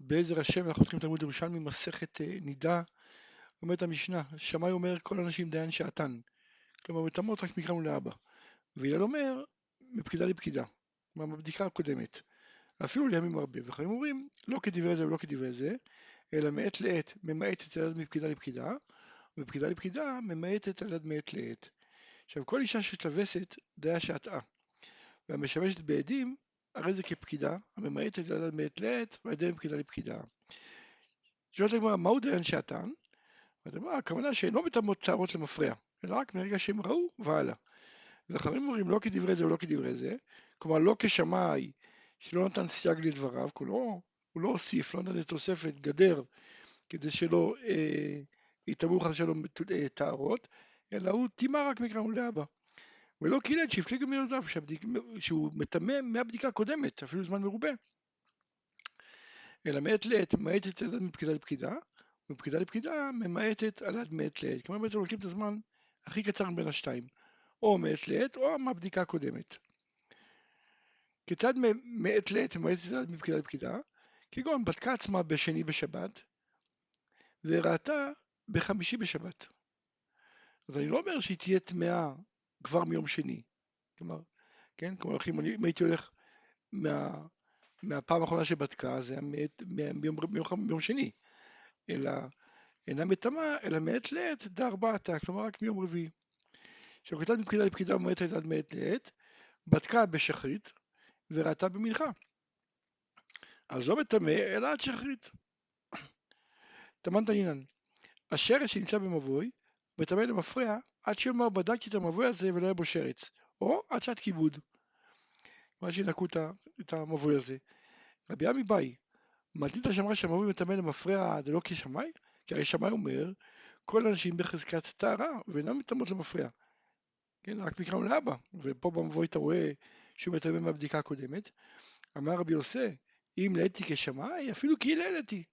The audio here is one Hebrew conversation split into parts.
בעזר השם אנחנו צריכים תלמוד ירושלמי, מסכת אה, נידה, אומרת המשנה, שמאי אומר כל אנשים דיין שעתן, כלומר מטמאות רק מכאן ולאבא, והלל אומר מפקידה לפקידה, כלומר בבדיקה הקודמת, אפילו לימים הרבה, וחיים אומרים לא כדברי זה ולא כדברי זה, אלא מעת לעת ממעטת על יד מפקידה לפקידה, ומפקידה לפקידה ממעטת על יד מעת לעת. עכשיו כל אישה שתלבסת דיה שעתאה, והמשמשת בעדים הרי זה כפקידה, הממעטת על יד מעת לעת, ועל ידי מפקידה לפקידה. שואלת הגמרא, מהו דיין שעתן? הכוונה שאינו מטמאות צערות למפרע, אלא רק מרגע שהם ראו והלאה. וחברים אומרים לא כדברי זה ולא כדברי זה, כלומר לא כשמאי שלא נתן סייג לדבריו, כולו, הוא לא הוסיף, לא נתן איזה תוספת גדר כדי שלא אה, יטמאו חדשה לו אה, טהרות, אלא הוא טימא רק מכאן ולהבא. ולא קילד שהפליג מיוזיו, שהוא מטמא מהבדיקה הקודמת, אפילו זמן מרובה. אלא מעת לעת ממעטת על יד מפקידה לפקידה, ומפקידה לפקידה ממעטת על יד מעת לעת. כלומר בעצם לוקחים את הזמן הכי קצר בין השתיים, או מעת לעת או מהבדיקה הקודמת. כיצד מעת לעת ממעטת על יד מפקידה לפקידה? כגון בדקה עצמה בשני בשבת, וראתה בחמישי בשבת. אז אני לא אומר שהיא תהיה טמאה כבר מיום שני. כלומר, כן, כלומר, אם הייתי הולך מה, מהפעם האחרונה שבדקה, זה היה מיום, מיום, מיום שני, אלא אינה מטמאה, אלא מעת לעת דארבעתה, כלומר רק מיום רביעי. עכשיו, כיצד מפקידה לפקידה לעת עד מעת לעת, בדקה בשחרית וראתה במנחה. אז לא מטמא, אלא עד שחרית. טמנת עינן. השרש שנמצא במבוי, מטמא למפרע עד שיאמר בדקתי את המבוי הזה ולא היה בו שרץ, או עד שעת כיבוד. מה שינקו את המבוי הזה. רבי עמי באי, מדית שאמרה שהמבוי מטמא למפרע זה לא כשמאי? כי הרי שמאי אומר, כל האנשים בחזקת טהרה ואינם מטמאות למפרע. כן, רק מקרא לאבא, ופה במבוי אתה רואה שהוא מטמא מהבדיקה הקודמת. אמר רבי יוסי, אם לעתי כשמאי, אפילו כי היללתי.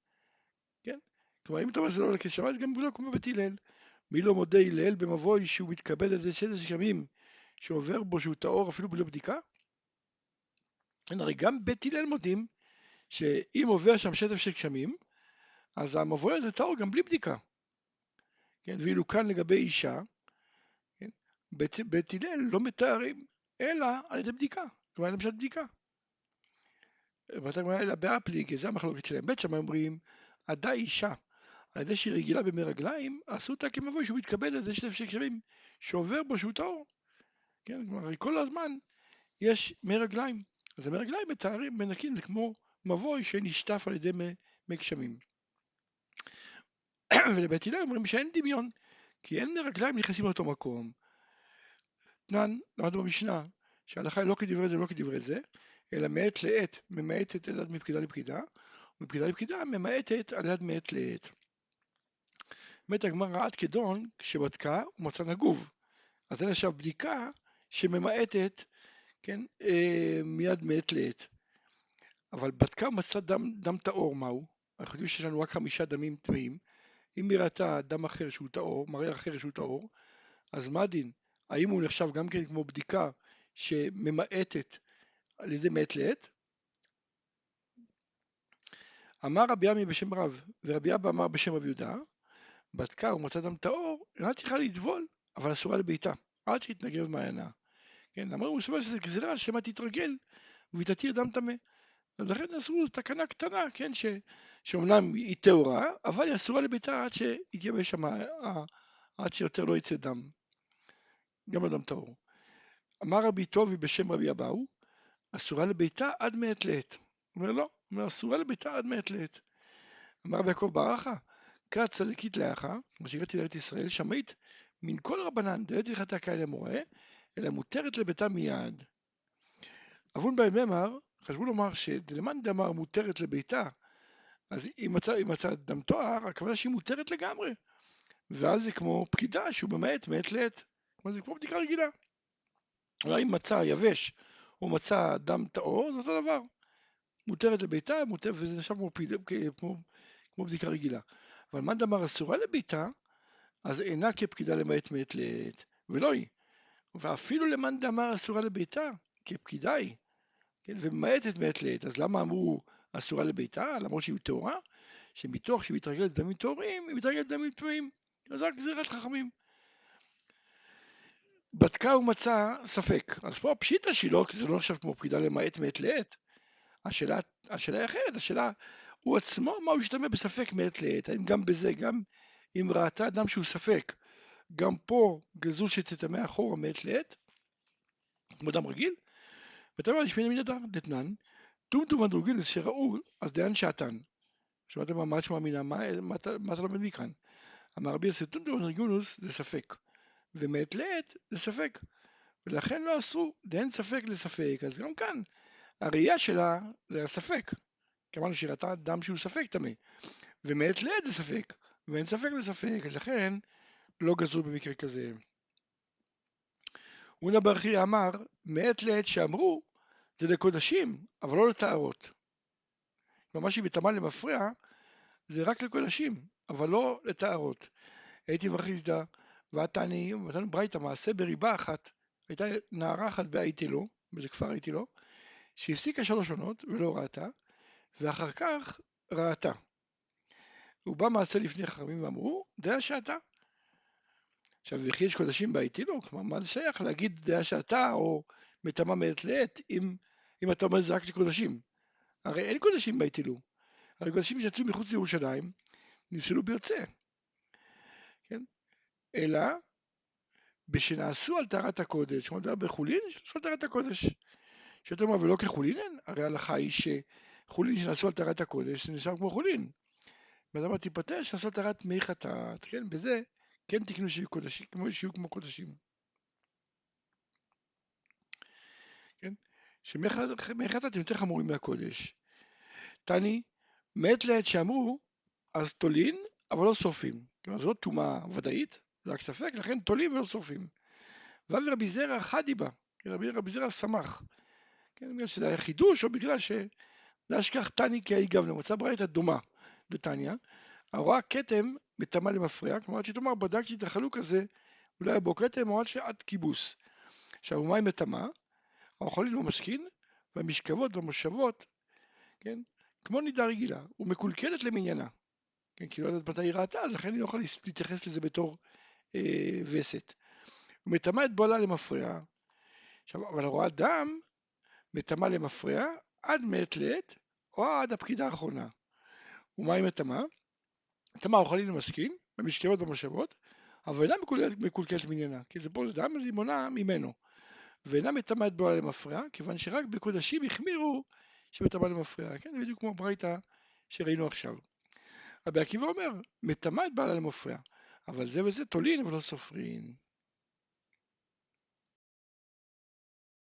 כן? כלומר, אם אתה אומר שזה לא כשמאי, זה גם לא כמו בית הלל. מי לא מודה הלל במבוי שהוא מתכבד על זה שש ימים שעובר בו שהוא טהור אפילו בלי בדיקה? הרי גם בית הלל מודים שאם עובר שם שטף של גשמים, אז המבוי הזה טהור גם בלי בדיקה. כן, ואילו כאן לגבי אישה, כן, בית, בית הלל לא מתארים אלא על ידי בדיקה, כלומר למשל בדיקה. ואתה אומר, אלא באפליג, זה המחלוקת שלהם. בית שמאי אומרים, עדה אישה על ידי שהיא רגילה במי רגליים, עשו אותה כמבוי שהוא מתכבד על זה שטף של גשמים שעובר בו שהוא טהור. כן, כלומר, כל הזמן יש מי רגליים. אז המי רגליים מתארים, מנקים, זה כמו מבוי שנשטף על ידי מי גשמים. ולבית הלל אומרים שאין דמיון, כי אין מי רגליים נכנסים לאותו מקום. תנן, למדנו במשנה, שההלכה היא לא כדברי זה ולא כדברי זה, אלא מעת לעת ממעטת על יד מפקידה לפקידה, ומפקידה לפקידה ממעטת על יד מעת לעת. מת הגמרא עד כדון כשבדקה ומצא נגוב. אז זה נחשב בדיקה שממעטת, כן, אה, מיד מעת לעת. אבל בדקה ומצא דם, דם טהור, מהו? אנחנו יודעים שיש לנו רק חמישה דמים טמאים. אם היא ראתה דם אחר שהוא טהור, מראה אחר שהוא טהור, אז מה הדין? האם הוא נחשב גם כן כמו בדיקה שממעטת על ידי מעת לעת? אמר רבי עמי בשם רב, ורבי אבא אמר בשם רבי יהודה, בדקה ומצא דם טהור, אינה צריכה לטבול, אבל אסורה לביתה, עד שיתנגב מעיינה. כן, אמרו הוא שזה גזירה שמא תתרגל ותתיר דם טמא. אז לכן אסרו תקנה קטנה, כן, ש, שאומנם היא טהורה, אבל היא אסורה לביתה עד שיתייבש שם, עד שיותר לא יצא דם. גם אדם טהור. אמר רבי טובי בשם רבי אבאו, אסורה לביתה עד מעת לעת. הוא אומר לא, אומר אסורה לביתה עד מעת לעת. אמר רבי יעקב ברכה, כת צדיקית לאחה, שהגעתי לארץ ישראל, שמאית מן כל רבנן דלת הלכתה כאלה מורה, אלא מותרת לביתה מיד. אבון בהם ממר, חשבו לומר שדלמאן דאמר מותרת לביתה, אז אם מצא, מצא דם תואר, הכוונה שהיא מותרת לגמרי. ואז זה כמו פקידה שהוא ממעט מעת לעת. כלומר זה כמו בדיקה רגילה. אבל אם מצא יבש או מצא דם טהור, זה אותו דבר. מותרת לביתה, מותר, וזה נחשב כמו, כמו, כמו בדיקה רגילה. אבל מאן דאמר אסורה לביתה, אז אינה כפקידה למעט מעת לעת, ולא היא. ואפילו למאן דאמר אסורה לביתה, כפקידה היא, כן, וממעטת מעת לעת, אז למה אמרו אסורה לביתה, למרות שהיא טהורה, שמתוך שהיא מתרגלת דמים טהורים, היא מתרגלת דמים טמאים. אז רק גזירת חכמים. בדקה ומצאה ספק. אז פה פשיטא שהיא לא, זה לא נחשב כמו פקידה למעט מעת לעת. השאלה, השאלה היא אחרת, השאלה, הוא עצמו, מה הוא ישתמע בספק מעת לעת? האם גם בזה, גם אם ראתה אדם שהוא ספק, גם פה גזול שתטמא אחורה מעת לעת, כמו אדם רגיל? ותאמר לשמיני מן הדר, דתנן, טומטום אנדרוגינוס שראו, אז דיין שעתן. שמעתם מה את מאמינה, מה, אתה לומד מכאן? אמר רבי יוסף טומטום אנדרוגינוס זה ספק, ומעת לעת זה ספק, ולכן לא אסרו, דאין ספק לספק, אז גם כאן הראייה שלה זה הספק, כי אמרנו שהיא ראתה דם שהוא ספק טמא, ומעת לעת זה ספק, ואין ספק לספק, אז לכן לא גזרו במקרה כזה. אונה ברכי אמר, מעת לעת שאמרו, זה לקודשים, אבל לא לטהרות. כלומר, מה שהיא בטמא למפרע, זה רק לקודשים, אבל לא לטהרות. הייתי וחיסדא, ועתני, ונתנו ברייתא מעשה בריבה אחת, הייתה נערה אחת בהייתי לו, באיזה כפר הייתי לו, שהפסיקה שלוש עונות ולא ראתה, ואחר כך ראתה. הוא בא מעשה לפני חכמים ואמרו, דעה שעתה. עכשיו, וכי יש קודשים בהייתי לו, כלומר, מה זה שייך להגיד דעה שעתה, או מטמא מעת לעת, אם, אם אתה אומר זה רק לקודשים? הרי אין קודשים בהייתי לו. הרי קודשים שיצאו מחוץ לירושלים, נפסלו ביוצא. כן? אלא בשנעשו על טהרת הקודש, כלומר בחולין, שנעשו על טהרת הקודש. שאתה אומר, ולא כחולינן, הרי ההלכה היא שחולין שנעשו על טהרת הקודש, זה נשאר כמו חולין. ואתה אומר, תיפטר שנעשו על טהרת מי חטאת, כן? בזה כן תקנו שיהיו קודשים, כמו שיהיו כמו קודשים. כן? שמי חטאת הם יותר חמורים מהקודש. תני, מעת לעת שאמרו, אז תולין, אבל לא שורפים. כלומר, זו לא טומאה ודאית, זה רק ספק, לכן תולים ולא שורפים. ואבי רבי זרע חדי בה, כן, רבי, זרע שמח. כן, בגלל שזה היה חידוש, או בגלל להשכח תני כי ההיא גם למצא ברייתא דומה דתניא, הרואה כתם מטמא למפרע, כלומר שתאמר בדקתי את החלוק הזה, אולי הבו כתם או עד שעד כיבוס. עכשיו, ומה היא מטמא? האוכלים במשכין, והמשכבות והמושבות, כן, כמו נידה רגילה, ומקולקלת למניינה. כן, כי לא יודעת מתי היא ראתה, אז לכן היא לא יכולה להתייחס לזה בתור אה, וסת. הוא מטמא את בועלה למפרע. עכשיו, אבל רואה דם מטמא למפרע עד מעת לעת, או עד הפקידה האחרונה. ומה היא מטמא? מטמא אוכלים למשכין, במשקבות במושבות, אבל אינה מקולקלת, מקולקלת מניינה, כי זה זה דם, אז היא מונה ממנו. ואינה מטמא את בועלה למפרע, כיוון שרק בקודשים החמירו שמטמא למפרע. כן, בדיוק כמו ברייתא שראינו עכשיו. רבי עקיבא אומר, מטמא את בעלה למפרע, אבל זה וזה תולין ולא סופרין.